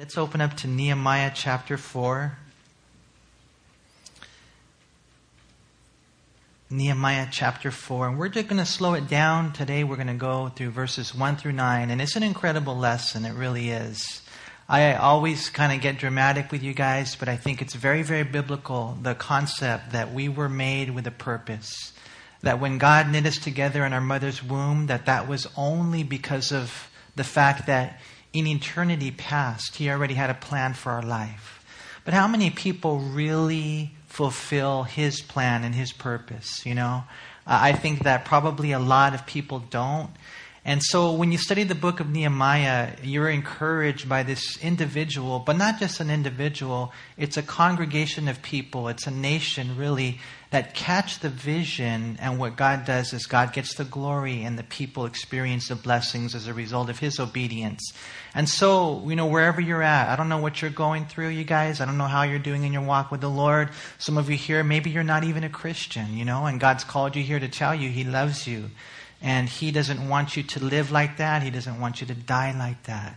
Let's open up to Nehemiah chapter 4. Nehemiah chapter 4. And we're just going to slow it down. Today we're going to go through verses 1 through 9. And it's an incredible lesson. It really is. I always kind of get dramatic with you guys, but I think it's very, very biblical the concept that we were made with a purpose. That when God knit us together in our mother's womb, that that was only because of the fact that in eternity past, He already had a plan for our life. But how many people really fulfill His plan and His purpose? You know, I think that probably a lot of people don't. And so when you study the book of Nehemiah, you're encouraged by this individual, but not just an individual, it's a congregation of people, it's a nation really that catch the vision. And what God does is God gets the glory, and the people experience the blessings as a result of His obedience. And so, you know, wherever you're at, I don't know what you're going through, you guys. I don't know how you're doing in your walk with the Lord. Some of you here, maybe you're not even a Christian, you know, and God's called you here to tell you He loves you. And He doesn't want you to live like that. He doesn't want you to die like that.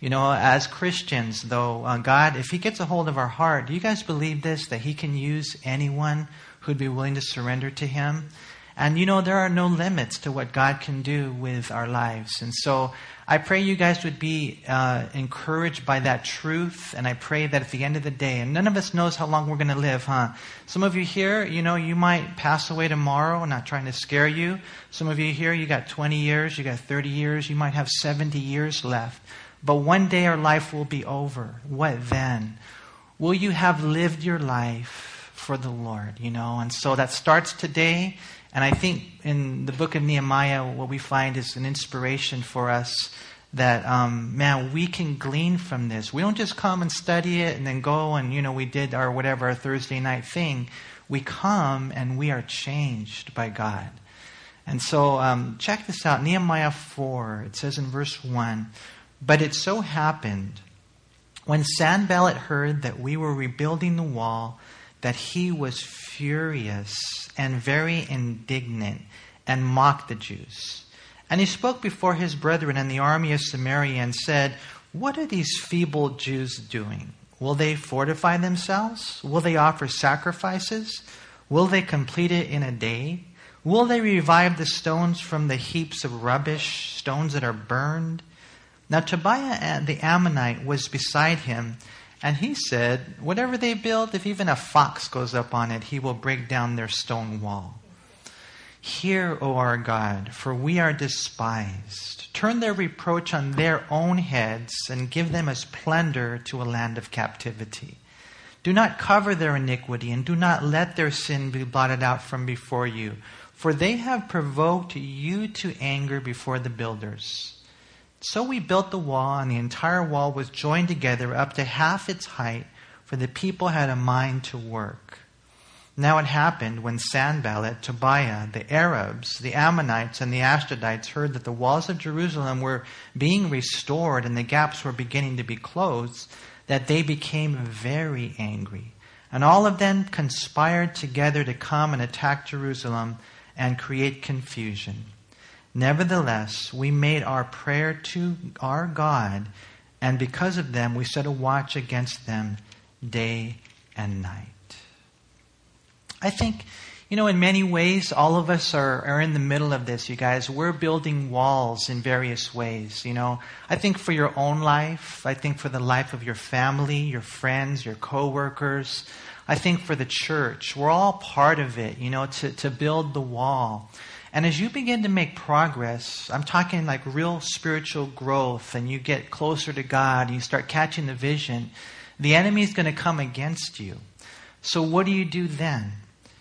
You know, as Christians, though, uh, God, if He gets a hold of our heart, do you guys believe this? That He can use anyone who'd be willing to surrender to Him? And you know, there are no limits to what God can do with our lives. And so I pray you guys would be uh, encouraged by that truth. And I pray that at the end of the day, and none of us knows how long we're going to live, huh? Some of you here, you know, you might pass away tomorrow, not trying to scare you. Some of you here, you got 20 years, you got 30 years, you might have 70 years left. But one day our life will be over. What then? Will you have lived your life for the Lord, you know? And so that starts today. And I think in the book of Nehemiah, what we find is an inspiration for us that, um, man, we can glean from this. We don't just come and study it and then go and, you know, we did our whatever, our Thursday night thing. We come and we are changed by God. And so um, check this out Nehemiah 4, it says in verse 1 But it so happened when Sanballat heard that we were rebuilding the wall that he was furious and very indignant and mocked the Jews. And he spoke before his brethren and the army of Samaria and said, What are these feeble Jews doing? Will they fortify themselves? Will they offer sacrifices? Will they complete it in a day? Will they revive the stones from the heaps of rubbish, stones that are burned? Now Tobiah uh, the Ammonite was beside him and he said, Whatever they build, if even a fox goes up on it, he will break down their stone wall. Hear, O our God, for we are despised. Turn their reproach on their own heads and give them as plunder to a land of captivity. Do not cover their iniquity and do not let their sin be blotted out from before you, for they have provoked you to anger before the builders. So we built the wall, and the entire wall was joined together up to half its height, for the people had a mind to work. Now it happened when Sanballat, Tobiah, the Arabs, the Ammonites, and the Ashdodites heard that the walls of Jerusalem were being restored and the gaps were beginning to be closed, that they became very angry. And all of them conspired together to come and attack Jerusalem and create confusion. Nevertheless, we made our prayer to our God, and because of them, we set a watch against them day and night. I think, you know, in many ways, all of us are, are in the middle of this, you guys. We're building walls in various ways, you know. I think for your own life, I think for the life of your family, your friends, your coworkers. I think for the church, we're all part of it, you know, to, to build the wall. And as you begin to make progress, I'm talking like real spiritual growth, and you get closer to God, and you start catching the vision, the enemy is going to come against you. So, what do you do then?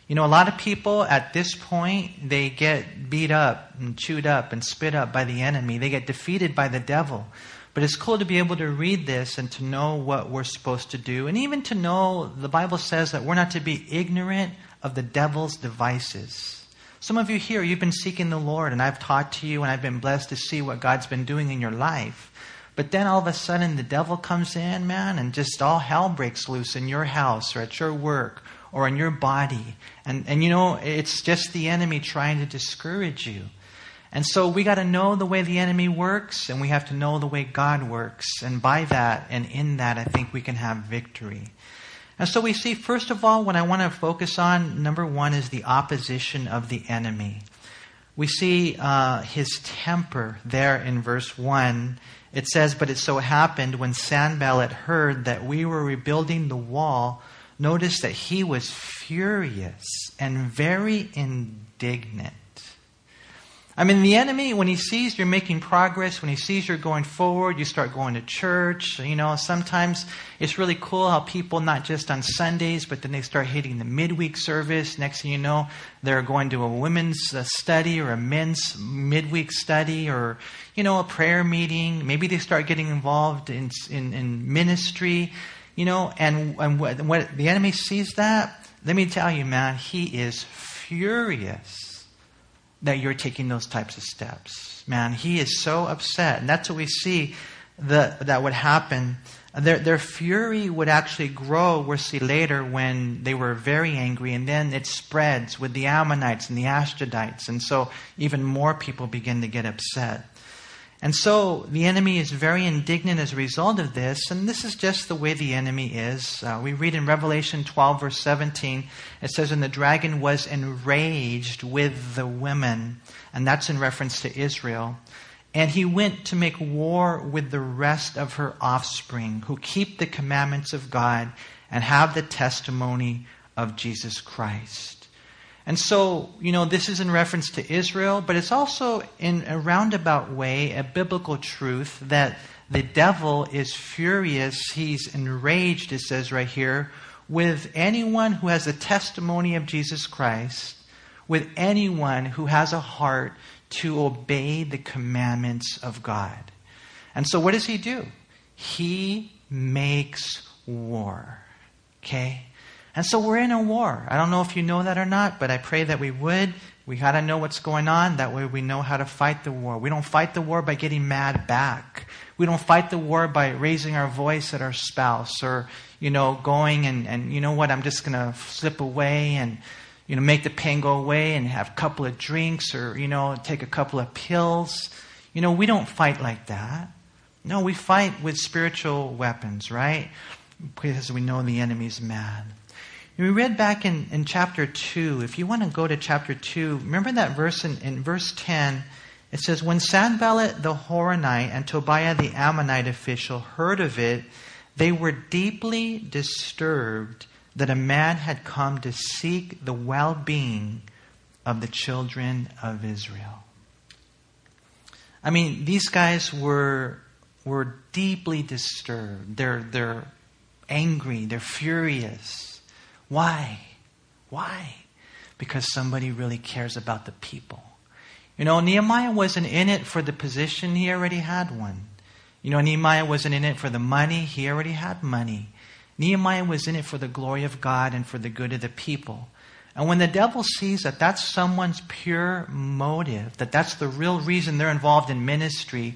You know, a lot of people at this point, they get beat up and chewed up and spit up by the enemy. They get defeated by the devil. But it's cool to be able to read this and to know what we're supposed to do. And even to know the Bible says that we're not to be ignorant of the devil's devices. Some of you here, you've been seeking the Lord, and I've taught to you, and I've been blessed to see what God's been doing in your life. But then all of a sudden, the devil comes in, man, and just all hell breaks loose in your house or at your work or in your body. And, and you know, it's just the enemy trying to discourage you. And so we got to know the way the enemy works, and we have to know the way God works. And by that and in that, I think we can have victory. And so we see, first of all, what I want to focus on, number one, is the opposition of the enemy. We see uh, his temper there in verse 1. It says, But it so happened when Sanballat heard that we were rebuilding the wall, notice that he was furious and very indignant. I mean, the enemy, when he sees you're making progress, when he sees you're going forward, you start going to church. You know, sometimes it's really cool how people, not just on Sundays, but then they start hitting the midweek service. Next thing you know, they're going to a women's uh, study or a men's midweek study or, you know, a prayer meeting. Maybe they start getting involved in, in, in ministry, you know, and, and what, what the enemy sees that, let me tell you, man, he is furious that you're taking those types of steps. Man, he is so upset. And that's what we see the, that would happen. Their, their fury would actually grow, we'll see later, when they were very angry. And then it spreads with the Ammonites and the Ashdodites. And so even more people begin to get upset. And so the enemy is very indignant as a result of this, and this is just the way the enemy is. Uh, we read in Revelation 12, verse 17, it says, And the dragon was enraged with the women, and that's in reference to Israel. And he went to make war with the rest of her offspring, who keep the commandments of God and have the testimony of Jesus Christ. And so, you know, this is in reference to Israel, but it's also in a roundabout way a biblical truth that the devil is furious. He's enraged, it says right here, with anyone who has the testimony of Jesus Christ, with anyone who has a heart to obey the commandments of God. And so, what does he do? He makes war. Okay? And so we're in a war. I don't know if you know that or not, but I pray that we would. We got to know what's going on. That way we know how to fight the war. We don't fight the war by getting mad back. We don't fight the war by raising our voice at our spouse or, you know, going and, and you know what, I'm just going to slip away and, you know, make the pain go away and have a couple of drinks or, you know, take a couple of pills. You know, we don't fight like that. No, we fight with spiritual weapons, right? Because we know the enemy's mad. We read back in, in chapter 2. If you want to go to chapter 2, remember that verse in, in verse 10. It says, When Sanballat the Horonite and Tobiah the Ammonite official heard of it, they were deeply disturbed that a man had come to seek the well being of the children of Israel. I mean, these guys were, were deeply disturbed. They're, they're angry, they're furious. Why? Why? Because somebody really cares about the people. You know, Nehemiah wasn't in it for the position, he already had one. You know, Nehemiah wasn't in it for the money, he already had money. Nehemiah was in it for the glory of God and for the good of the people. And when the devil sees that that's someone's pure motive, that that's the real reason they're involved in ministry,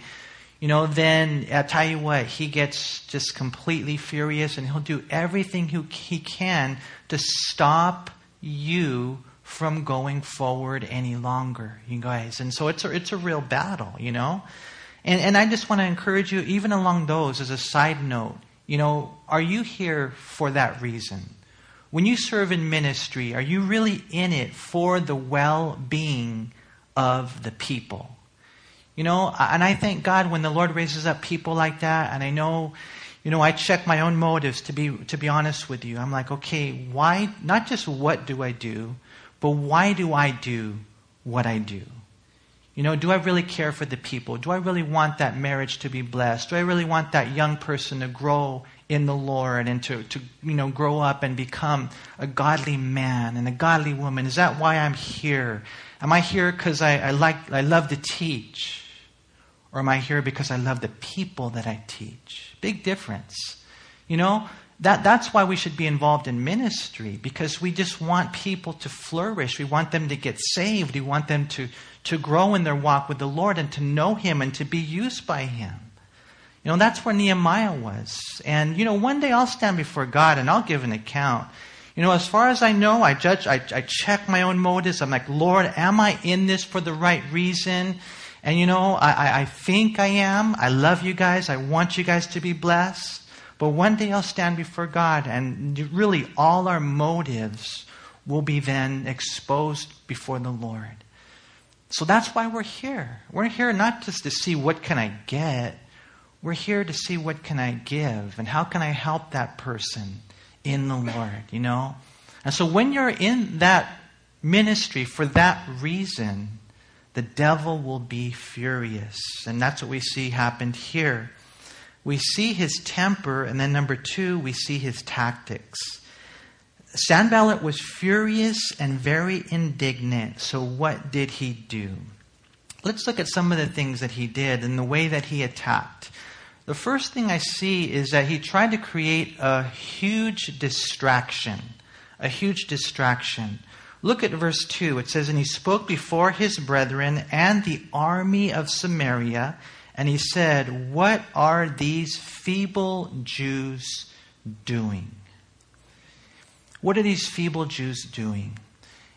you know, then I tell you what, he gets just completely furious and he'll do everything he can to stop you from going forward any longer, you guys. And so it's a, it's a real battle, you know? And, and I just want to encourage you, even along those, as a side note, you know, are you here for that reason? When you serve in ministry, are you really in it for the well being of the people? You know, and I thank God when the Lord raises up people like that, and I know, you know, I check my own motives to be to be honest with you. I'm like, okay, why not just what do I do, but why do I do what I do? You know, do I really care for the people? Do I really want that marriage to be blessed? Do I really want that young person to grow in the Lord and to, to you know grow up and become a godly man and a godly woman? Is that why I'm here? Am I here because I, I like I love to teach? Or am I here because I love the people that I teach? Big difference. You know, that, that's why we should be involved in ministry because we just want people to flourish. We want them to get saved. We want them to, to grow in their walk with the Lord and to know Him and to be used by Him. You know, that's where Nehemiah was. And, you know, one day I'll stand before God and I'll give an account. You know, as far as I know, I judge, I, I check my own motives. I'm like, Lord, am I in this for the right reason? And you know, I, I think I am. I love you guys. I want you guys to be blessed. But one day I'll stand before God, and really all our motives will be then exposed before the Lord. So that's why we're here. We're here not just to see what can I get. We're here to see what can I give and how can I help that person in the Lord, you know? And so when you're in that ministry for that reason, the devil will be furious. And that's what we see happened here. We see his temper, and then number two, we see his tactics. Sanballat was furious and very indignant. So, what did he do? Let's look at some of the things that he did and the way that he attacked. The first thing I see is that he tried to create a huge distraction. A huge distraction. Look at verse 2. It says, And he spoke before his brethren and the army of Samaria, and he said, What are these feeble Jews doing? What are these feeble Jews doing?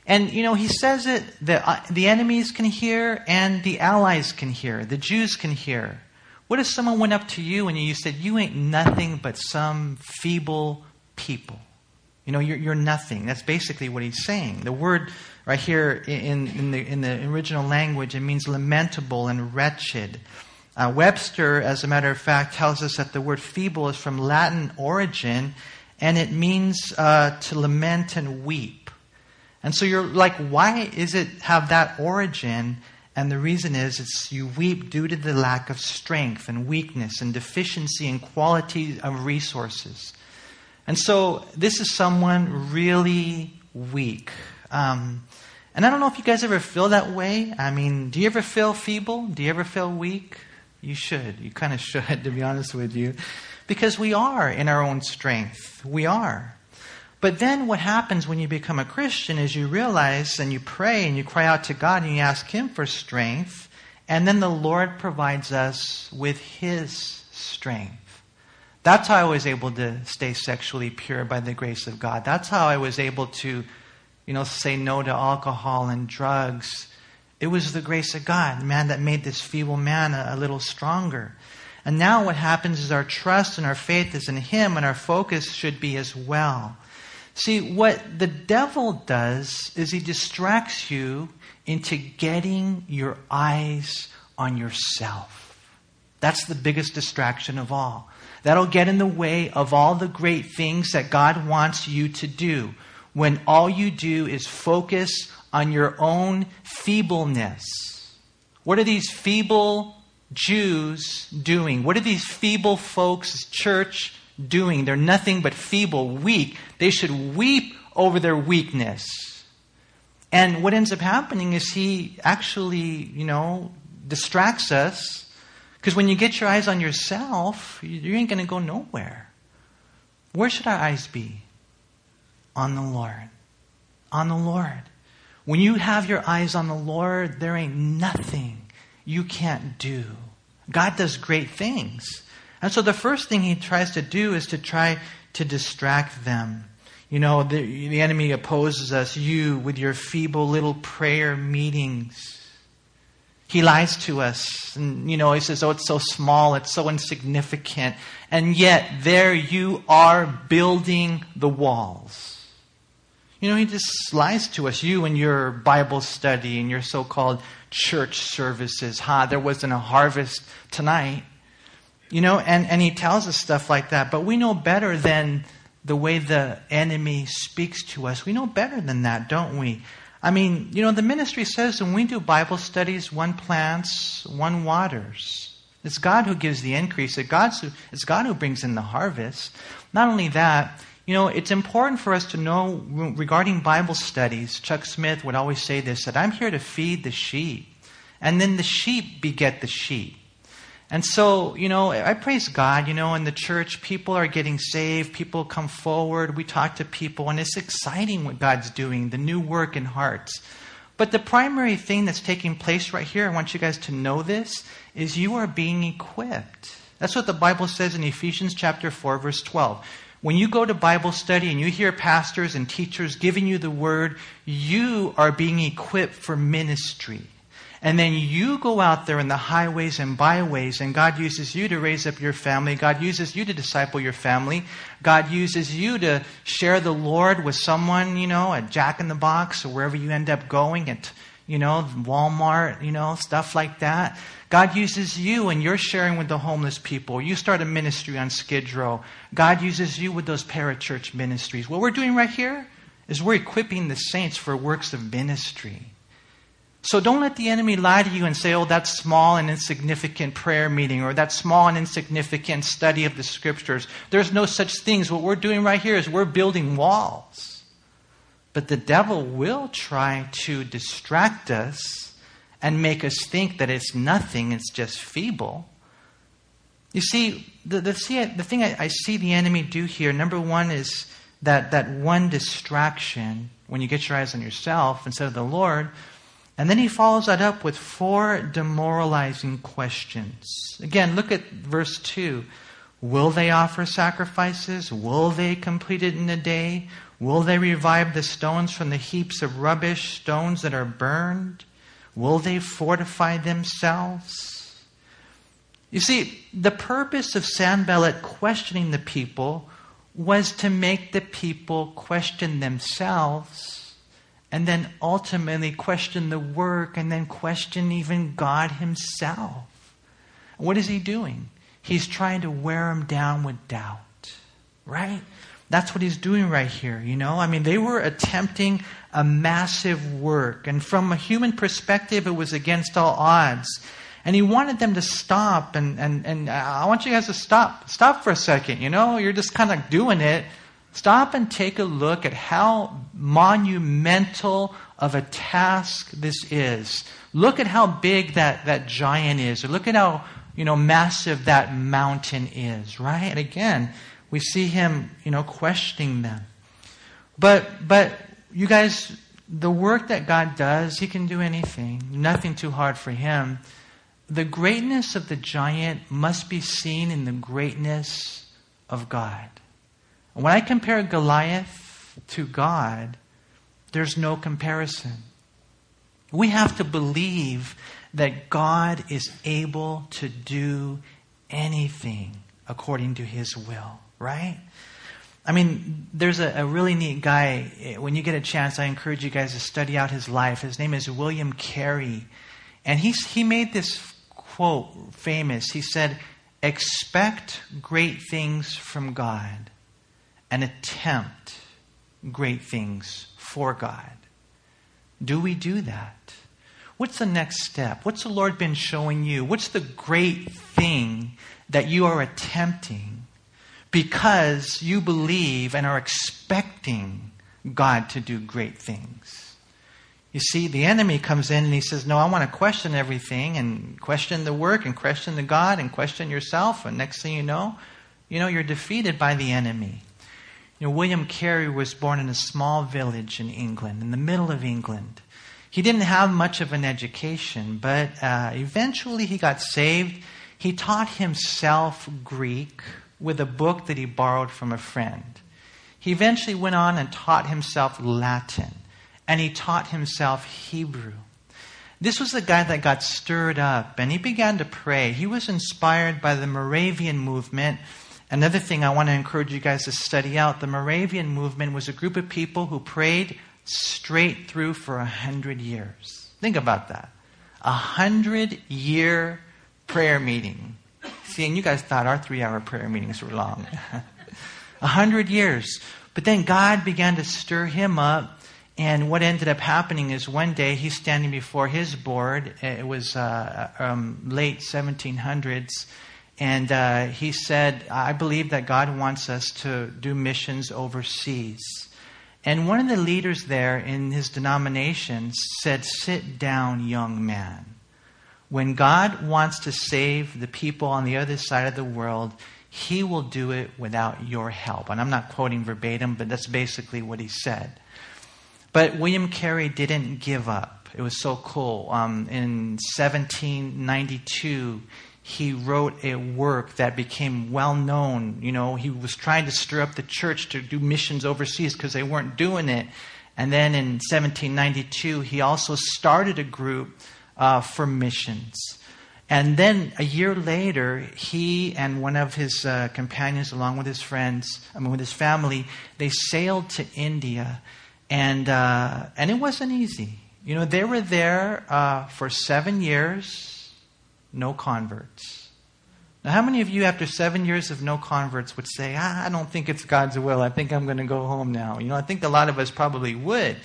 And, you know, he says it that uh, the enemies can hear and the allies can hear, the Jews can hear. What if someone went up to you and you said, You ain't nothing but some feeble people? You know, you're, you're nothing. That's basically what he's saying. The word right here in, in, the, in the original language, it means lamentable and wretched. Uh, Webster, as a matter of fact, tells us that the word feeble is from Latin origin and it means uh, to lament and weep. And so you're like, why is it have that origin? And the reason is it's you weep due to the lack of strength and weakness and deficiency in quality of resources. And so this is someone really weak. Um, and I don't know if you guys ever feel that way. I mean, do you ever feel feeble? Do you ever feel weak? You should. You kind of should, to be honest with you. Because we are in our own strength. We are. But then what happens when you become a Christian is you realize and you pray and you cry out to God and you ask Him for strength, and then the Lord provides us with His strength. That's how I was able to stay sexually pure by the grace of God. That's how I was able to, you know, say no to alcohol and drugs. It was the grace of God, man, that made this feeble man a, a little stronger. And now what happens is our trust and our faith is in Him, and our focus should be as well. See, what the devil does is he distracts you into getting your eyes on yourself. That's the biggest distraction of all. That'll get in the way of all the great things that God wants you to do when all you do is focus on your own feebleness. What are these feeble Jews doing? What are these feeble folks, church, doing. They're nothing but feeble, weak. They should weep over their weakness. And what ends up happening is he actually, you know, distracts us. Because when you get your eyes on yourself, you ain't going to go nowhere. Where should our eyes be? On the Lord. On the Lord. When you have your eyes on the Lord, there ain't nothing you can't do. God does great things. And so the first thing he tries to do is to try to distract them. You know, the, the enemy opposes us, you, with your feeble little prayer meetings. He lies to us. And, you know, he says, oh, it's so small, it's so insignificant. And yet, there you are building the walls. You know, he just lies to us. You and your Bible study and your so called church services. Ha, there wasn't a harvest tonight. You know, and, and he tells us stuff like that. But we know better than the way the enemy speaks to us. We know better than that, don't we? I mean, you know, the ministry says when we do Bible studies, one plants, one waters. It's God who gives the increase. It's, God who brings in the harvest. Not only that, you know, it's important for us to know regarding Bible studies. Chuck Smith would always say this that I'm here to feed the sheep, and then the sheep beget the sheep. And so, you know, I praise God, you know, in the church, people are getting saved, people come forward, we talk to people, and it's exciting what God's doing, the new work in hearts. But the primary thing that's taking place right here, I want you guys to know this, is you are being equipped. That's what the Bible says in Ephesians chapter 4, verse 12. When you go to Bible study and you hear pastors and teachers giving you the word, you are being equipped for ministry. And then you go out there in the highways and byways, and God uses you to raise up your family. God uses you to disciple your family. God uses you to share the Lord with someone, you know, at Jack in the Box or wherever you end up going, at, you know, Walmart, you know, stuff like that. God uses you and you're sharing with the homeless people. You start a ministry on Skid Row. God uses you with those parachurch ministries. What we're doing right here is we're equipping the saints for works of ministry. So don't let the enemy lie to you and say, oh, that's small and insignificant prayer meeting or that small and insignificant study of the scriptures. There's no such things. What we're doing right here is we're building walls. But the devil will try to distract us and make us think that it's nothing, it's just feeble. You see, the, the, see, the thing I, I see the enemy do here, number one, is that, that one distraction when you get your eyes on yourself instead of the Lord. And then he follows that up with four demoralizing questions. Again, look at verse 2. Will they offer sacrifices? Will they complete it in a day? Will they revive the stones from the heaps of rubbish, stones that are burned? Will they fortify themselves? You see, the purpose of Sanballat questioning the people was to make the people question themselves and then ultimately question the work and then question even God Himself. What is He doing? He's trying to wear them down with doubt, right? That's what he's doing right here, you know? I mean, they were attempting a massive work, and from a human perspective, it was against all odds. And he wanted them to stop, and, and, and I want you guys to stop. Stop for a second, you know? You're just kind of doing it. Stop and take a look at how monumental of a task this is. Look at how big that, that giant is, or look at how you know massive that mountain is, right? And again, we see him, you know, questioning them. But, but you guys, the work that God does, he can do anything. Nothing too hard for him. The greatness of the giant must be seen in the greatness of God. When I compare Goliath to God, there's no comparison. We have to believe that God is able to do anything according to his will right? I mean, there's a, a, really neat guy. When you get a chance, I encourage you guys to study out his life. His name is William Carey. And he's, he made this quote famous. He said, Expect great things from God and attempt great things for God. Do we do that? What's the next step? What's the Lord been showing you? What's the great thing that you are attempting? because you believe and are expecting God to do great things. You see, the enemy comes in and he says, No, I want to question everything and question the work and question the God and question yourself. And next thing you know, you know, you're defeated by the enemy. You know, William Carey was born in a small village in England, in the middle of England. He didn't have much of an education, but uh, eventually he got saved. He taught himself Greek, with a book that he borrowed from a friend. He eventually went on and taught himself Latin, and he taught himself Hebrew. This was the guy that got stirred up, and he began to pray. He was inspired by the Moravian movement. Another thing I want to encourage you guys to study out the Moravian movement was a group of people who prayed straight through for a hundred years. Think about that. A hundred year prayer meeting. See, and you guys thought our three hour prayer meetings were long. A hundred years. But then God began to stir him up. And what ended up happening is one day he's standing before his board. It was uh, um, late 1700s. And uh, he said, I believe that God wants us to do missions overseas. And one of the leaders there in his denomination said, Sit down, young man. When God wants to save the people on the other side of the world, He will do it without your help. And I'm not quoting verbatim, but that's basically what he said. But William Carey didn't give up. It was so cool. Um, in 1792, he wrote a work that became well known. You know, he was trying to stir up the church to do missions overseas because they weren't doing it. And then in 1792, he also started a group uh, for missions. And then a year later, he and one of his uh, companions, along with his friends, I mean, with his family, they sailed to India. And, uh, and it wasn't easy. You know, they were there uh, for seven years, no converts. Now, how many of you, after seven years of no converts, would say, ah, I don't think it's God's will. I think I'm going to go home now? You know, I think a lot of us probably would.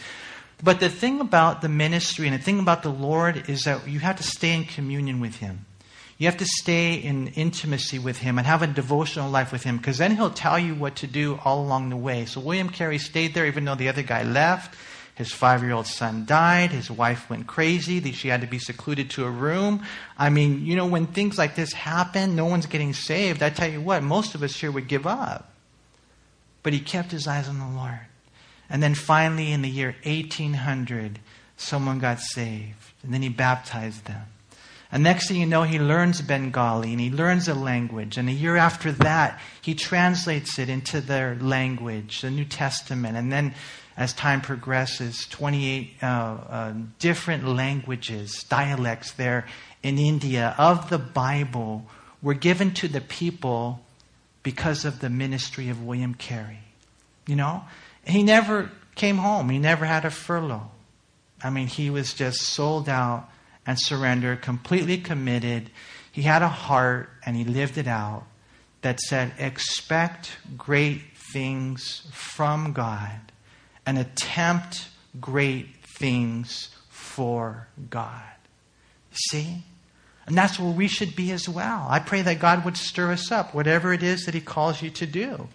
But the thing about the ministry and the thing about the Lord is that you have to stay in communion with Him. You have to stay in intimacy with Him and have a devotional life with Him because then He'll tell you what to do all along the way. So William Carey stayed there even though the other guy left. His five year old son died. His wife went crazy. She had to be secluded to a room. I mean, you know, when things like this happen, no one's getting saved. I tell you what, most of us here would give up. But he kept his eyes on the Lord. And then finally, in the year 1800, someone got saved. And then he baptized them. And next thing you know, he learns Bengali and he learns a language. And a year after that, he translates it into their language, the New Testament. And then as time progresses, 28 uh, uh, different languages, dialects there in India of the Bible were given to the people because of the ministry of William Carey. You know? He never came home, he never had a furlough. I mean, he was just sold out and surrendered, completely committed. He had a heart and he lived it out that said, expect great things from God and attempt great things for God. See? And that's where we should be as well. I pray that God would stir us up, whatever it is that He calls you to do.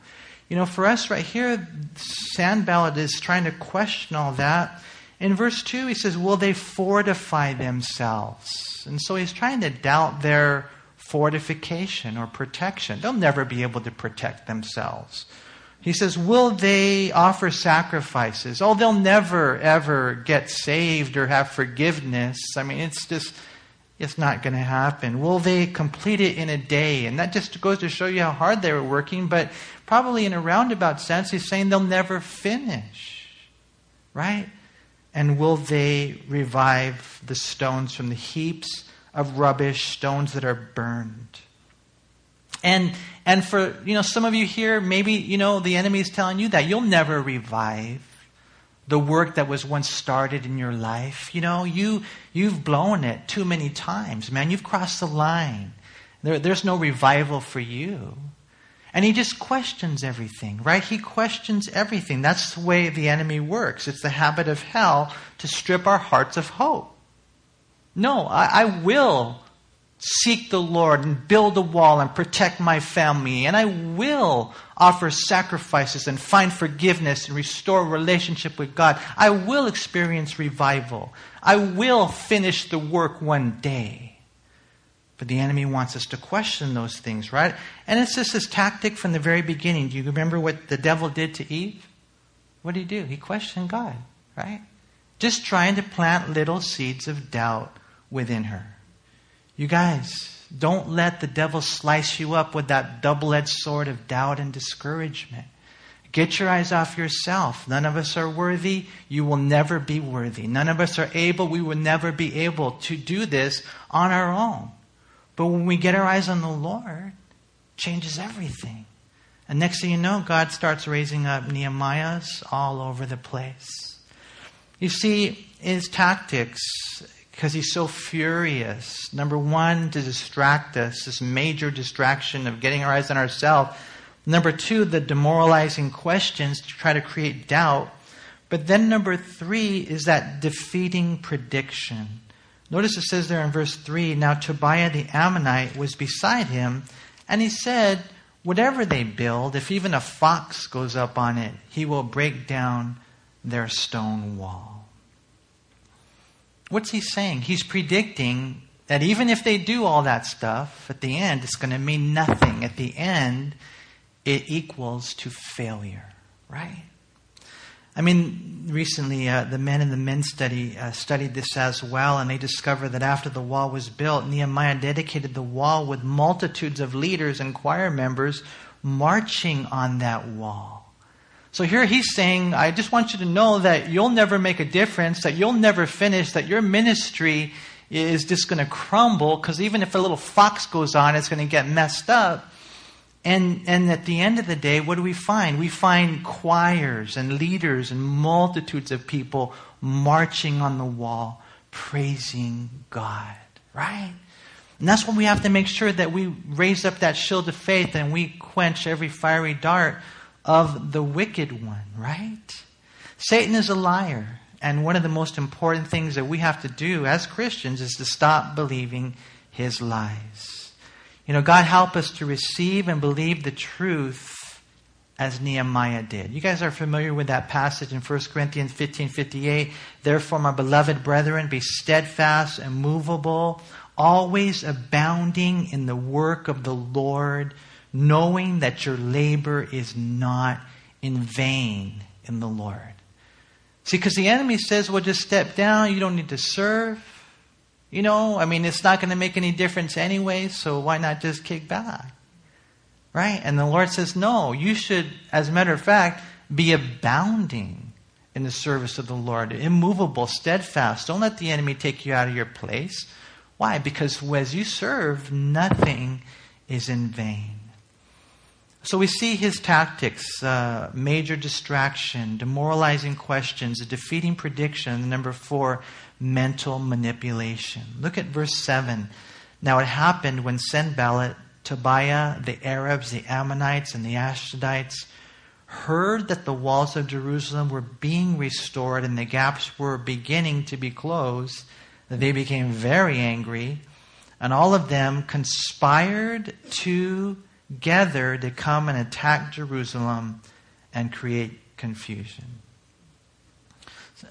You know, for us right here, Sanballat is trying to question all that. In verse 2, he says, Will they fortify themselves? And so he's trying to doubt their fortification or protection. They'll never be able to protect themselves. He says, Will they offer sacrifices? Oh, they'll never, ever get saved or have forgiveness. I mean, it's just, it's not going to happen. Will they complete it in a day? And that just goes to show you how hard they were working, but probably in a roundabout sense, he's saying they'll never finish. Right? And will they revive the stones from the heaps of rubbish, stones that are burned? And and for you know some of you here, maybe you know the enemy is telling you that you'll never revive the work that was once started in your life. You know, you you've blown it too many times, man. You've crossed the line. There, there's no revival for you. And he just questions everything, right? He questions everything. That's the way the enemy works. It's the habit of hell to strip our hearts of hope. No, I, I will seek the Lord and build a wall and protect my family, and I will offer sacrifices and find forgiveness and restore relationship with God. I will experience revival. I will finish the work one day. But the enemy wants us to question those things, right? And it's just his tactic from the very beginning. Do you remember what the devil did to Eve? What did he do? He questioned God, right? Just trying to plant little seeds of doubt within her. You guys, don't let the devil slice you up with that double edged sword of doubt and discouragement. Get your eyes off yourself. None of us are worthy. You will never be worthy. None of us are able. We will never be able to do this on our own. But when we get our eyes on the Lord, changes everything. And next thing you know, God starts raising up Nehemiahs all over the place. You see, his tactics, because he's so furious, number one, to distract us, this major distraction of getting our eyes on ourselves. Number two, the demoralizing questions to try to create doubt. But then number three is that defeating prediction. Notice it says there in verse 3 Now Tobiah the Ammonite was beside him, and he said, Whatever they build, if even a fox goes up on it, he will break down their stone wall. What's he saying? He's predicting that even if they do all that stuff, at the end, it's going to mean nothing. At the end, it equals to failure, right? I mean, recently uh, the men in the men study uh, studied this as well, and they discovered that after the wall was built, Nehemiah dedicated the wall with multitudes of leaders and choir members marching on that wall. So here he's saying, I just want you to know that you'll never make a difference, that you'll never finish, that your ministry is just going to crumble because even if a little fox goes on, it's going to get messed up. And, and at the end of the day, what do we find? We find choirs and leaders and multitudes of people marching on the wall, praising God, right? And that's when we have to make sure that we raise up that shield of faith and we quench every fiery dart of the wicked one, right? Satan is a liar. And one of the most important things that we have to do as Christians is to stop believing his lies. You know, God help us to receive and believe the truth as Nehemiah did. You guys are familiar with that passage in 1 Corinthians 15 58. Therefore, my beloved brethren, be steadfast, and immovable, always abounding in the work of the Lord, knowing that your labor is not in vain in the Lord. See, because the enemy says, well, just step down. You don't need to serve. You know, I mean, it's not going to make any difference anyway, so why not just kick back? Right? And the Lord says, no, you should, as a matter of fact, be abounding in the service of the Lord, immovable, steadfast. Don't let the enemy take you out of your place. Why? Because as you serve, nothing is in vain. So we see his tactics uh, major distraction, demoralizing questions, a defeating prediction, number four, mental manipulation. Look at verse 7. Now it happened when Sanballat, Tobiah, the Arabs, the Ammonites, and the Ashdodites heard that the walls of Jerusalem were being restored and the gaps were beginning to be closed, that they became very angry, and all of them conspired to gather to come and attack Jerusalem and create confusion.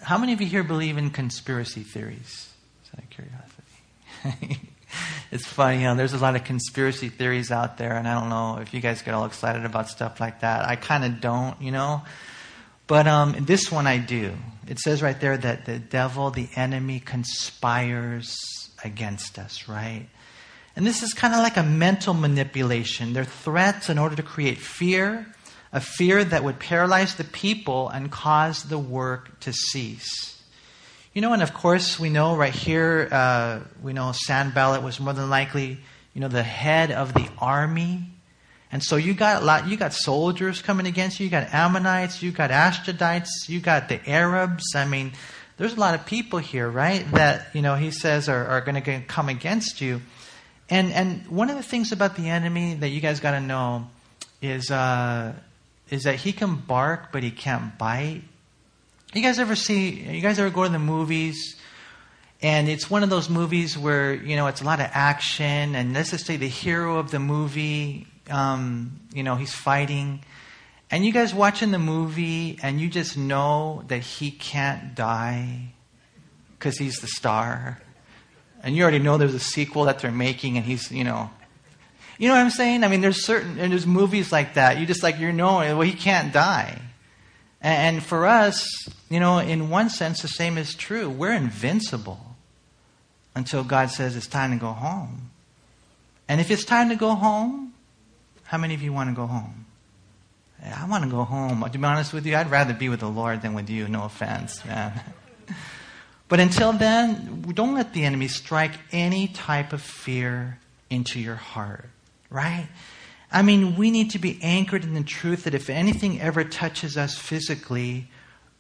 How many of you here believe in conspiracy theories? Out of curiosity. it's funny, you know, there's a lot of conspiracy theories out there, and I don't know if you guys get all excited about stuff like that. I kind of don't, you know. But um, this one I do. It says right there that the devil, the enemy, conspires against us, right? And this is kind of like a mental manipulation. They're threats in order to create fear, a fear that would paralyze the people and cause the work to cease. You know, and of course, we know right here, uh, we know Sanballat was more than likely, you know, the head of the army. And so you got a lot, you got soldiers coming against you, you got Ammonites, you got Ashdodites, you got the Arabs. I mean, there's a lot of people here, right, that, you know, he says are, are going to come against you. And and one of the things about the enemy that you guys got to know is uh, is that he can bark but he can't bite. You guys ever see? You guys ever go to the movies? And it's one of those movies where you know it's a lot of action, and let's just say the hero of the movie, um, you know, he's fighting, and you guys watching the movie, and you just know that he can't die because he's the star and you already know there's a sequel that they're making, and he's, you know, you know what I'm saying? I mean, there's certain, and there's movies like that. You just like, you're knowing, well, he can't die. And, and for us, you know, in one sense, the same is true. We're invincible until God says it's time to go home. And if it's time to go home, how many of you want to go home? I want to go home. To be honest with you, I'd rather be with the Lord than with you. No offense, man. But until then, don't let the enemy strike any type of fear into your heart, right? I mean, we need to be anchored in the truth that if anything ever touches us physically,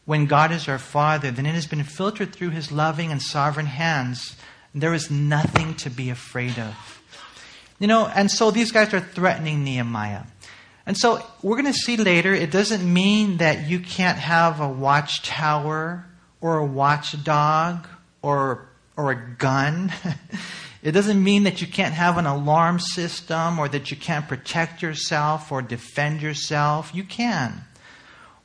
when God is our Father, then it has been filtered through His loving and sovereign hands. There is nothing to be afraid of. You know, and so these guys are threatening Nehemiah. And so we're going to see later, it doesn't mean that you can't have a watchtower or a watchdog or, or a gun. it doesn't mean that you can't have an alarm system or that you can't protect yourself or defend yourself. You can.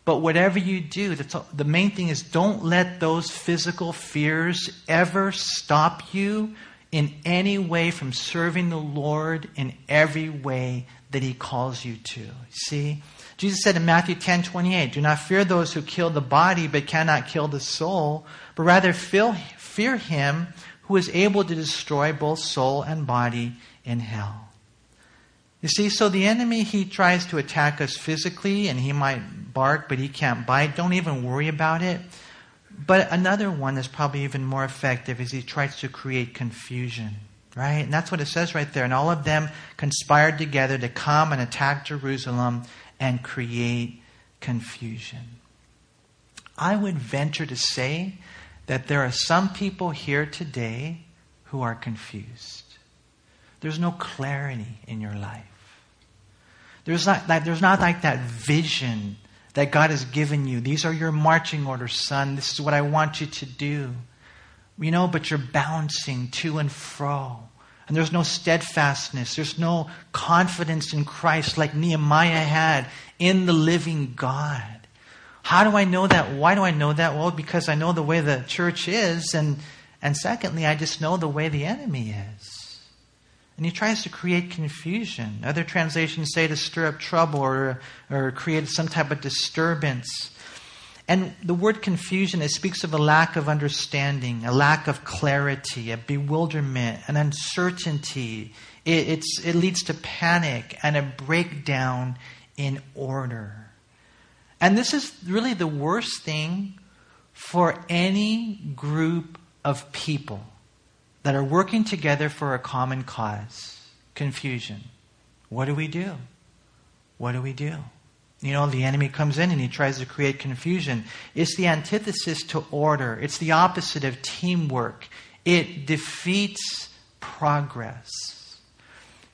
But whatever you do, the main thing is don't let those physical fears ever stop you in any way from serving the Lord in every way that he calls you to. See? Jesus said in Matthew 10 28, Do not fear those who kill the body but cannot kill the soul, but rather fear him who is able to destroy both soul and body in hell. You see, so the enemy, he tries to attack us physically and he might bark, but he can't bite. Don't even worry about it. But another one that's probably even more effective is he tries to create confusion, right? And that's what it says right there. And all of them conspired together to come and attack Jerusalem and create confusion. I would venture to say that there are some people here today who are confused. There's no clarity in your life. There's not, like, there's not like that vision that God has given you. These are your marching orders, son. This is what I want you to do. You know, but you're bouncing to and fro. And there's no steadfastness. There's no confidence in Christ like Nehemiah had in the living God. How do I know that? Why do I know that? Well, because I know the way the church is. And, and secondly, I just know the way the enemy is. And he tries to create confusion. Other translations say to stir up trouble or, or create some type of disturbance. And the word confusion, it speaks of a lack of understanding, a lack of clarity, a bewilderment, an uncertainty. It, it leads to panic and a breakdown in order. And this is really the worst thing for any group of people that are working together for a common cause confusion. What do we do? What do we do? You know, the enemy comes in and he tries to create confusion. It's the antithesis to order, it's the opposite of teamwork. It defeats progress.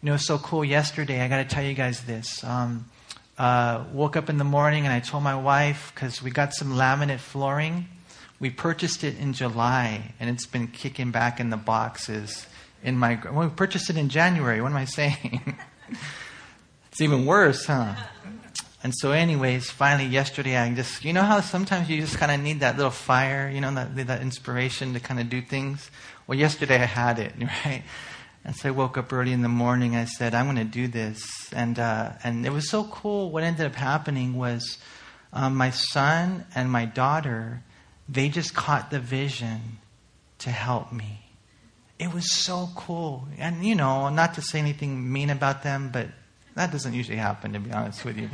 You know, so cool. Yesterday, I got to tell you guys this. Um, uh, woke up in the morning and I told my wife, because we got some laminate flooring we purchased it in July, and it's been kicking back in the boxes. In my, well, we purchased it in January. What am I saying? it's even worse, huh? And so, anyways, finally yesterday, I just, you know how sometimes you just kind of need that little fire, you know, that, that inspiration to kind of do things? Well, yesterday I had it, right? And so I woke up early in the morning. I said, I'm going to do this. And, uh, and it was so cool. What ended up happening was um, my son and my daughter, they just caught the vision to help me. It was so cool. And, you know, not to say anything mean about them, but that doesn't usually happen, to be honest with you.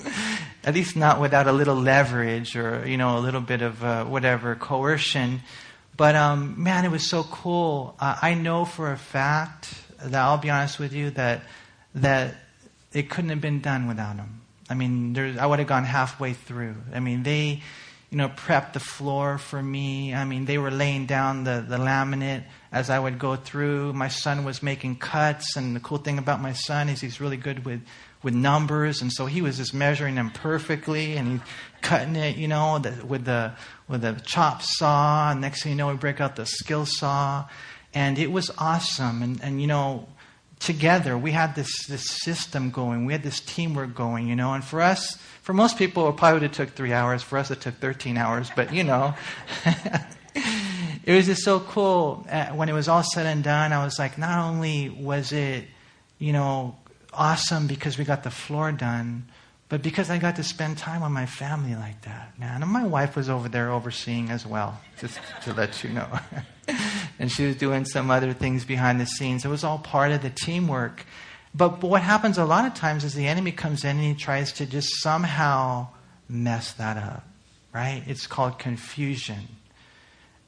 At least not without a little leverage or, you know, a little bit of uh, whatever coercion. But, um, man, it was so cool. Uh, I know for a fact that I'll be honest with you that, that it couldn't have been done without them. I mean, I would have gone halfway through. I mean, they you know, prepped the floor for me. I mean, they were laying down the, the laminate as I would go through. My son was making cuts, and the cool thing about my son is he's really good with, with numbers, and so he was just measuring them perfectly, and he's cutting it, you know, the, with the with the chop saw. And next thing you know, we break out the skill saw, and it was awesome. And and you know, together we had this this system going, we had this teamwork going, you know, and for us for most people, it probably would have took three hours. For us, it took 13 hours. But, you know, it was just so cool. Uh, when it was all said and done, I was like, not only was it, you know, awesome because we got the floor done, but because I got to spend time with my family like that, man. And my wife was over there overseeing as well, just to let you know. and she was doing some other things behind the scenes. It was all part of the teamwork. But, but what happens a lot of times is the enemy comes in and he tries to just somehow mess that up, right? It's called confusion.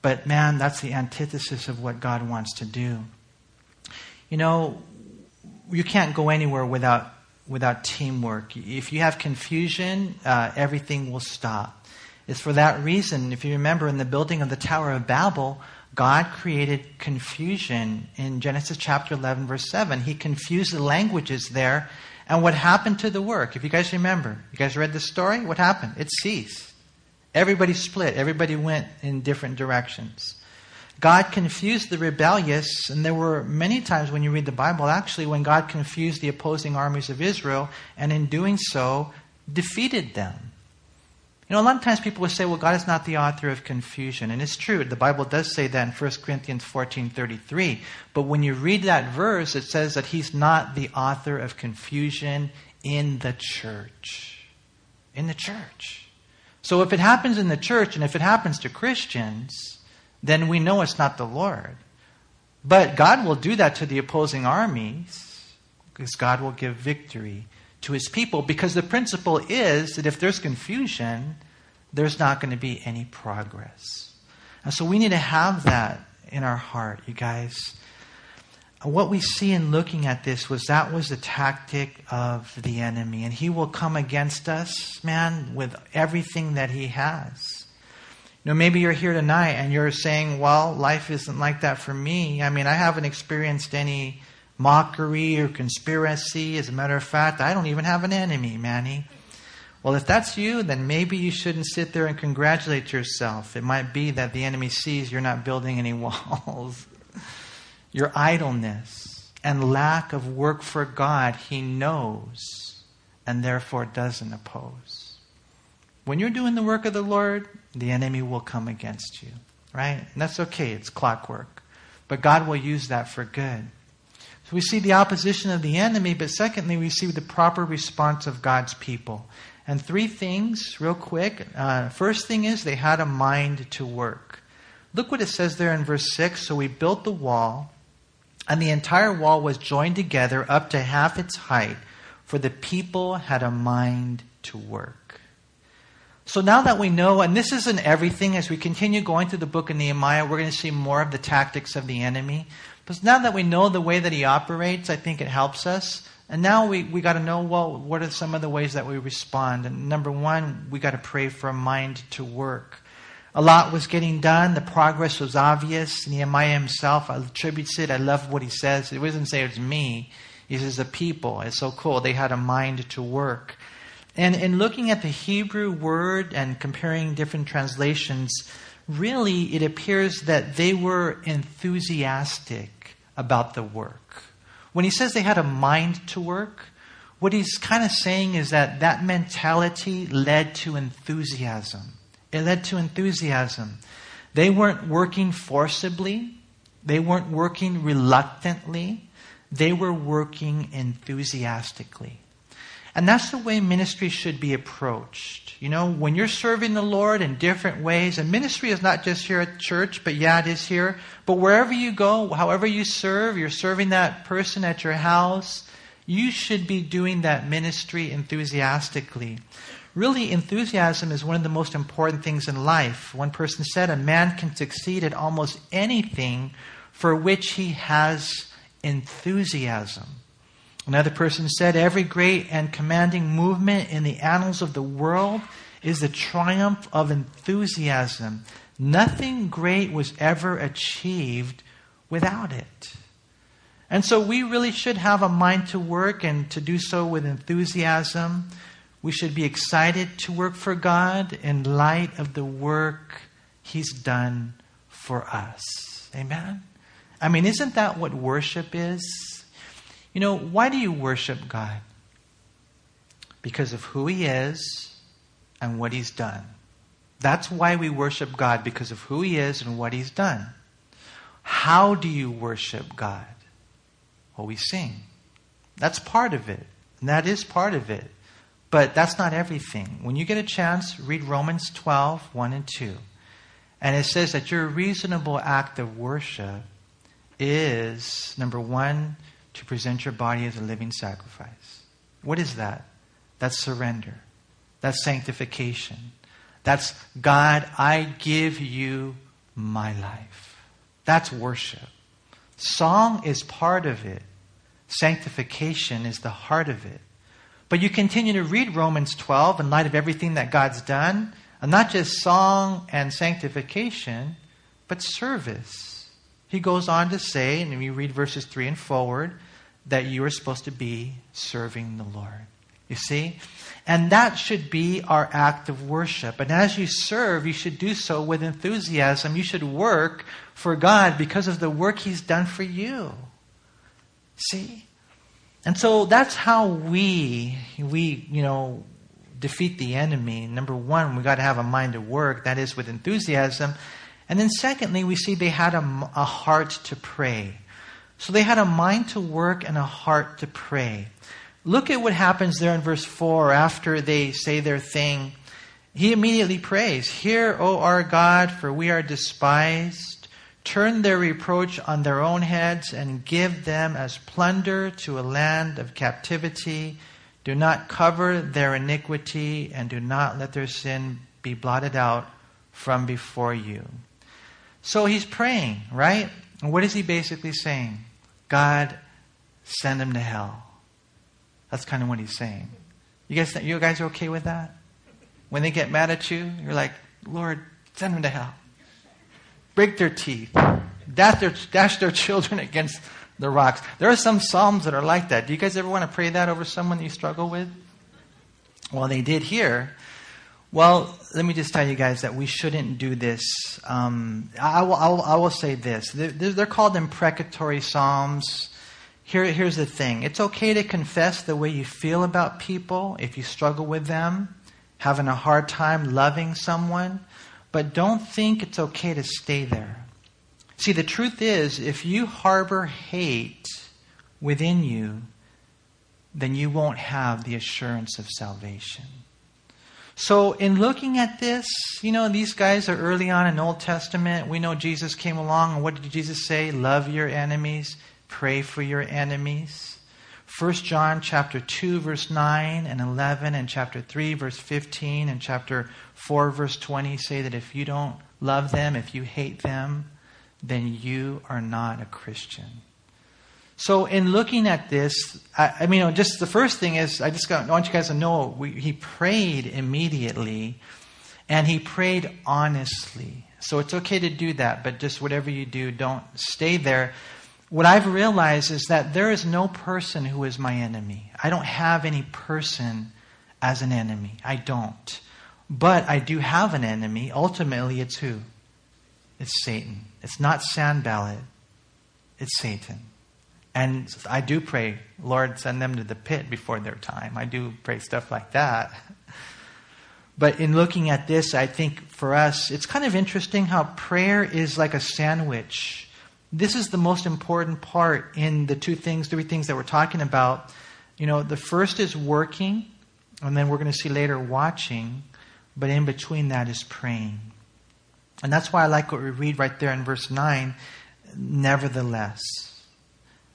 But man, that's the antithesis of what God wants to do. You know, you can't go anywhere without without teamwork. If you have confusion, uh, everything will stop. It's for that reason, if you remember in the building of the Tower of Babel, God created confusion in Genesis chapter 11, verse 7. He confused the languages there. And what happened to the work? If you guys remember, you guys read the story? What happened? It ceased. Everybody split, everybody went in different directions. God confused the rebellious, and there were many times when you read the Bible, actually, when God confused the opposing armies of Israel, and in doing so, defeated them. You know, a lot of times people will say, well, God is not the author of confusion. And it's true. The Bible does say that in 1 Corinthians 14 33. But when you read that verse, it says that He's not the author of confusion in the church. In the church. So if it happens in the church and if it happens to Christians, then we know it's not the Lord. But God will do that to the opposing armies because God will give victory to his people because the principle is that if there's confusion, there's not going to be any progress. And so we need to have that in our heart, you guys. What we see in looking at this was that was the tactic of the enemy. And he will come against us, man, with everything that he has. You know, maybe you're here tonight and you're saying, well, life isn't like that for me. I mean, I haven't experienced any mockery or conspiracy. As a matter of fact, I don't even have an enemy, Manny. Well, if that's you, then maybe you shouldn't sit there and congratulate yourself. It might be that the enemy sees you're not building any walls. Your idleness and lack of work for God, he knows and therefore doesn't oppose. When you're doing the work of the Lord, the enemy will come against you, right? And that's okay, it's clockwork. But God will use that for good. So we see the opposition of the enemy, but secondly, we see the proper response of God's people. And three things, real quick. Uh, first thing is they had a mind to work. Look what it says there in verse 6. So we built the wall, and the entire wall was joined together up to half its height, for the people had a mind to work. So now that we know, and this isn't everything, as we continue going through the book of Nehemiah, we're going to see more of the tactics of the enemy. But now that we know the way that he operates, I think it helps us. And now we, we got to know, well, what are some of the ways that we respond? And number one, we got to pray for a mind to work. A lot was getting done. The progress was obvious. Nehemiah himself attributes it. I love what he says. It doesn't say it's me. He says the people. It's so cool. They had a mind to work. And in looking at the Hebrew word and comparing different translations, really it appears that they were enthusiastic about the work. When he says they had a mind to work, what he's kind of saying is that that mentality led to enthusiasm. It led to enthusiasm. They weren't working forcibly, they weren't working reluctantly, they were working enthusiastically. And that's the way ministry should be approached. You know, when you're serving the Lord in different ways, and ministry is not just here at church, but yeah, it is here. But wherever you go, however you serve, you're serving that person at your house, you should be doing that ministry enthusiastically. Really, enthusiasm is one of the most important things in life. One person said a man can succeed at almost anything for which he has enthusiasm. Another person said, Every great and commanding movement in the annals of the world is the triumph of enthusiasm. Nothing great was ever achieved without it. And so we really should have a mind to work and to do so with enthusiasm. We should be excited to work for God in light of the work He's done for us. Amen? I mean, isn't that what worship is? You know, why do you worship God? Because of who He is and what He's done. That's why we worship God, because of who He is and what He's done. How do you worship God? Well, we sing. That's part of it. And that is part of it. But that's not everything. When you get a chance, read Romans 12, 1 and 2. And it says that your reasonable act of worship is, number one, to present your body as a living sacrifice. What is that? That's surrender. That's sanctification. That's God, I give you my life. That's worship. Song is part of it. Sanctification is the heart of it. But you continue to read Romans 12 in light of everything that God's done, and not just song and sanctification, but service he goes on to say, and we read verses 3 and forward, that you are supposed to be serving the Lord. You see? And that should be our act of worship. And as you serve, you should do so with enthusiasm. You should work for God because of the work He's done for you. See? And so that's how we, we, you know, defeat the enemy, number one, we got to have a mind to work, that is with enthusiasm. And then secondly, we see they had a, a heart to pray. So they had a mind to work and a heart to pray. Look at what happens there in verse 4 after they say their thing. He immediately prays, Hear, O our God, for we are despised. Turn their reproach on their own heads and give them as plunder to a land of captivity. Do not cover their iniquity and do not let their sin be blotted out from before you. So he's praying, right? And what is he basically saying? God, send them to hell. That's kind of what he's saying. You guys, you guys are okay with that? When they get mad at you, you're like, Lord, send them to hell. Break their teeth. Dash their, dash their children against the rocks. There are some psalms that are like that. Do you guys ever want to pray that over someone you struggle with? Well, they did here. Well, let me just tell you guys that we shouldn't do this. Um, I, will, I, will, I, will, say this. They're, they're called imprecatory psalms. Here, here's the thing it's okay to confess the way you feel about people if you struggle with them having a hard time loving someone, but don't think it's okay to stay there. See, the truth is, if you harbor hate within you, then you won't have the assurance of salvation. So, in looking at this, you know, these guys are early on in Old Testament. We know Jesus came along, and what did Jesus say? Love your enemies, pray for your enemies. 1 John chapter 2 verse 9 and 11 and chapter 3 verse 15 and chapter 4 verse 20 say that if you don't love them, if you hate them, then you are not a Christian. So in looking at this, I, I mean, just the first thing is, I just got, I want you guys to know, we, he prayed immediately, and he prayed honestly. So it's okay to do that, but just whatever you do, don't stay there what I've realized is that there is no person who is my enemy. I don't have any person as an enemy. I don't. But I do have an enemy. Ultimately, it's who? It's Satan. It's not Sanballat. It's Satan. And I do pray, Lord, send them to the pit before their time. I do pray stuff like that. But in looking at this, I think for us, it's kind of interesting how prayer is like a sandwich this is the most important part in the two things, three things that we're talking about. You know, the first is working, and then we're going to see later watching, but in between that is praying. And that's why I like what we read right there in verse 9 nevertheless.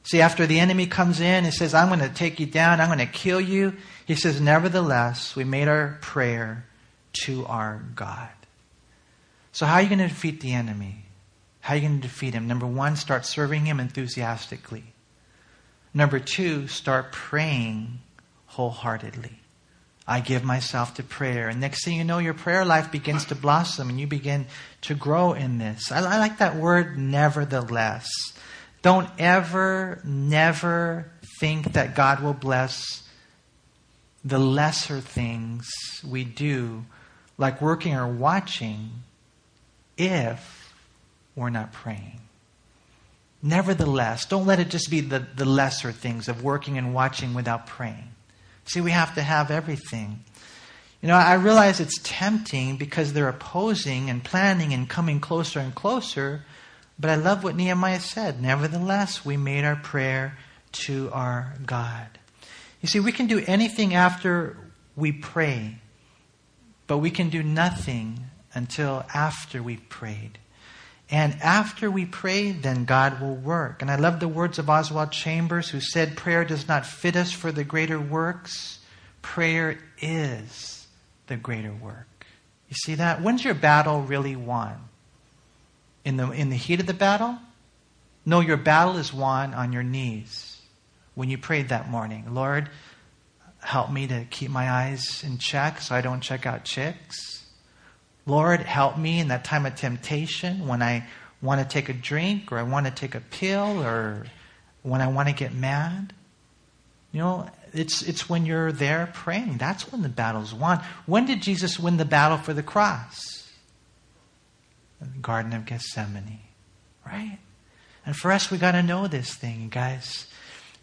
See, after the enemy comes in and says, I'm going to take you down, I'm going to kill you, he says, Nevertheless, we made our prayer to our God. So, how are you going to defeat the enemy? How are you going to defeat him? Number one, start serving him enthusiastically. Number two, start praying wholeheartedly. I give myself to prayer. And next thing you know, your prayer life begins to blossom and you begin to grow in this. I, I like that word, nevertheless. Don't ever, never think that God will bless the lesser things we do, like working or watching, if we're not praying. Nevertheless, don't let it just be the, the lesser things of working and watching without praying. See, we have to have everything. You know, I realize it's tempting because they're opposing and planning and coming closer and closer, but I love what Nehemiah said. Nevertheless, we made our prayer to our God. You see, we can do anything after we pray, but we can do nothing until after we've prayed. And after we pray, then God will work. And I love the words of Oswald Chambers, who said, Prayer does not fit us for the greater works, prayer is the greater work. You see that? When's your battle really won? In the, in the heat of the battle? No, your battle is won on your knees when you prayed that morning. Lord, help me to keep my eyes in check so I don't check out chicks. Lord, help me in that time of temptation when I want to take a drink or I want to take a pill or when I want to get mad. You know, it's, it's when you're there praying. That's when the battle's won. When did Jesus win the battle for the cross? In the Garden of Gethsemane, right? And for us, we got to know this thing, guys.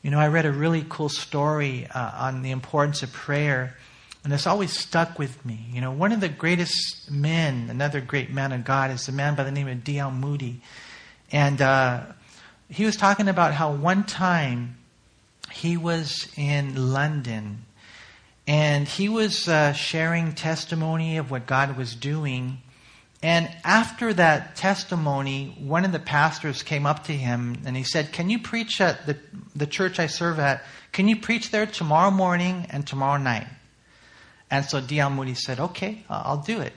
You know, I read a really cool story uh, on the importance of prayer And it's always stuck with me. You know, one of the greatest men, another great man of God, is a man by the name of D.L. Moody. And uh, he was talking about how one time he was in London and he was uh, sharing testimony of what God was doing. And after that testimony, one of the pastors came up to him and he said, Can you preach at the, the church I serve at? Can you preach there tomorrow morning and tomorrow night? And so D.L. Moody said, Okay, I'll do it.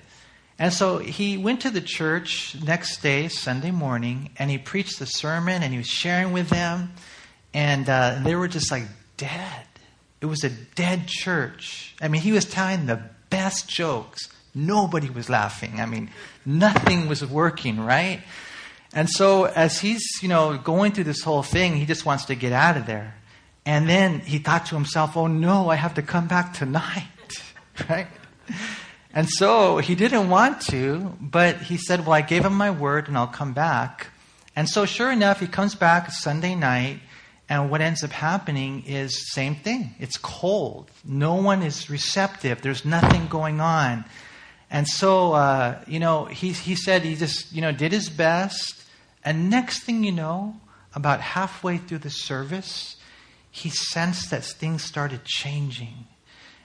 And so he went to the church next day, Sunday morning, and he preached the sermon and he was sharing with them. And uh, they were just like dead. It was a dead church. I mean, he was telling the best jokes. Nobody was laughing. I mean, nothing was working, right? And so as he's, you know, going through this whole thing, he just wants to get out of there. And then he thought to himself, oh no, I have to come back tonight, right? And so he didn't want to, but he said, well, I gave him my word and I'll come back. And so sure enough, he comes back Sunday night and what ends up happening is same thing. It's cold. No one is receptive. There's nothing going on. And so, uh, you know, he, he said he just, you know, did his best. And next thing you know, about halfway through the service, he sensed that things started changing.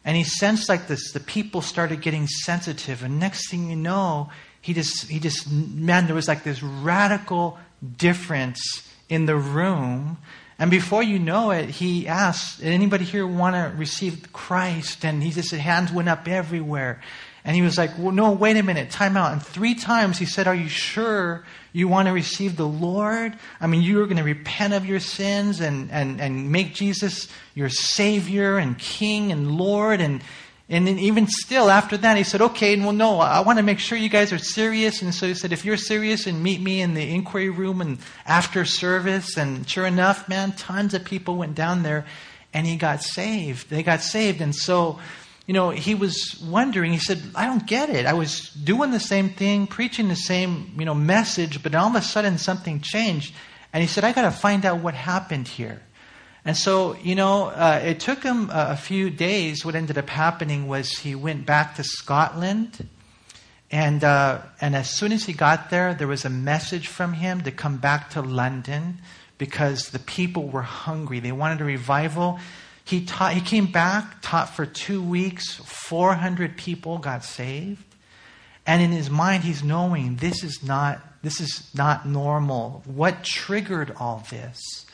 And he sensed like this, the people started getting sensitive. And next thing you know, he just, he just, man, there was like this radical difference in the room and before you know it, he asked, anybody here want to receive Christ? And he just, hands went up everywhere. And he was like, well, no, wait a minute, time out. And three times he said, are you sure you want to receive the Lord? I mean, you're going to repent of your sins and, and, and make Jesus your Savior and King and Lord. And, and then even still, after that, he said, okay, well, no, I want to make sure you guys are serious. And so he said, if you're serious, and meet me in the inquiry room and after service. And sure enough, man, tons of people went down there and he got saved. They got saved. And so, you know, he was wondering, he said, I don't get it. I was doing the same thing, preaching the same, you know, message, but all of a sudden something changed. And he said, I got to find out what happened here. And so, you know, uh, it took him a, few days. What ended up happening was he went back to Scotland. And, uh, and as soon as he got there, there was a message from him to come back to London because the people were hungry. They wanted a revival. He, taught, he came back, taught for two weeks. 400 people got saved. And in his mind, he's knowing this is not, this is not normal. What triggered all this?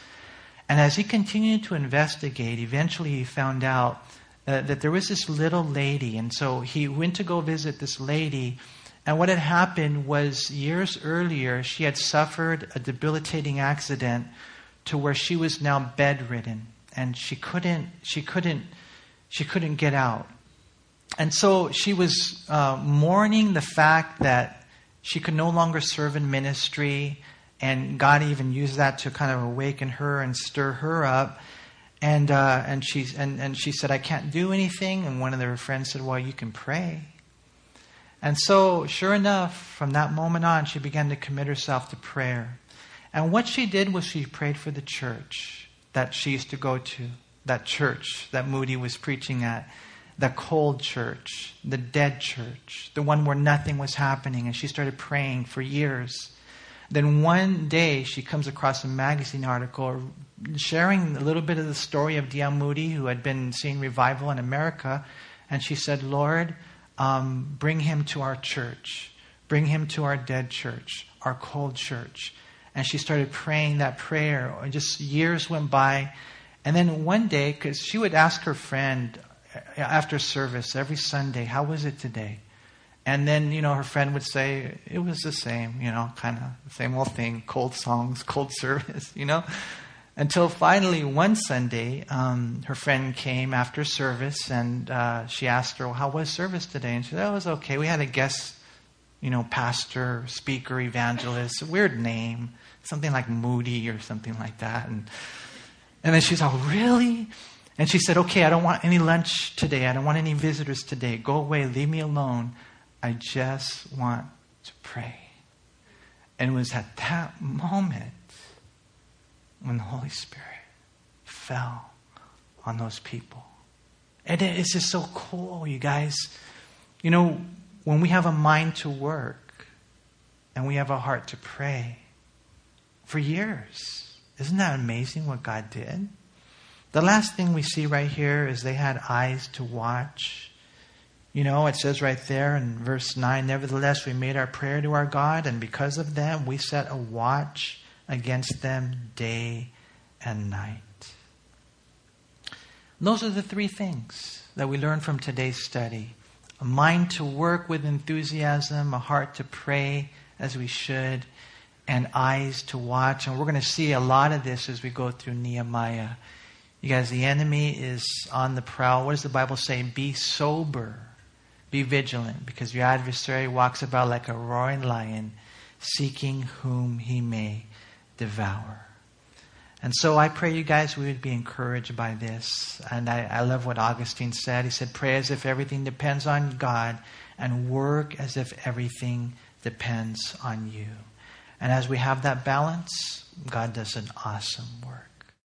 And as he continued to investigate, eventually he found out uh, that there was this little lady. And so he went to go visit this lady. And what had happened was years earlier, she had suffered a debilitating accident to where she was now bedridden and she couldn't, she couldn't, she couldn't get out. And so she was uh, mourning the fact that she could no longer serve in ministry and God even used that to kind of awaken her and stir her up. And uh, and she and, and she said, "I can't do anything." And one of their friends said, "Well, you can pray." And so, sure enough, from that moment on, she began to commit herself to prayer. And what she did was she prayed for the church that she used to go to, that church that Moody was preaching at, the cold church, the dead church, the one where nothing was happening. And she started praying for years. Then one day she comes across a magazine article sharing a little bit of the story of D.L. Moody, who had been seeing revival in America. And she said, Lord, um, bring him to our church. Bring him to our dead church, our cold church. And she started praying that prayer. And just years went by. And then one day, because she would ask her friend after service every Sunday, How was it today? And then, you know, her friend would say, it was the same, you know, kind of same old thing cold songs, cold service, you know. Until finally, one Sunday, um, her friend came after service and uh, she asked her, well, How was service today? And she said, Oh, it was okay. We had a guest, you know, pastor, speaker, evangelist, weird name, something like Moody or something like that. And, and then she's, Oh, really? And she said, Okay, I don't want any lunch today. I don't want any visitors today. Go away. Leave me alone. I just want to pray. And it was at that moment when the Holy Spirit fell on those people. And it's just so cool, you guys. You know, when we have a mind to work and we have a heart to pray for years, isn't that amazing what God did? The last thing we see right here is they had eyes to watch. You know, it says right there in verse 9 Nevertheless, we made our prayer to our God, and because of them, we set a watch against them day and night. Those are the three things that we learn from today's study a mind to work with enthusiasm, a heart to pray as we should, and eyes to watch. And we're going to see a lot of this as we go through Nehemiah. You guys, the enemy is on the prowl. What does the Bible say? Be sober, be vigilant, because your adversary walks about like a roaring lion, seeking whom he may devour. And so I pray you guys we would be encouraged by this. And I, I love what Augustine said. He said, Pray as if everything depends on God, and work as if everything depends on you. And as we have that balance, God does an awesome work.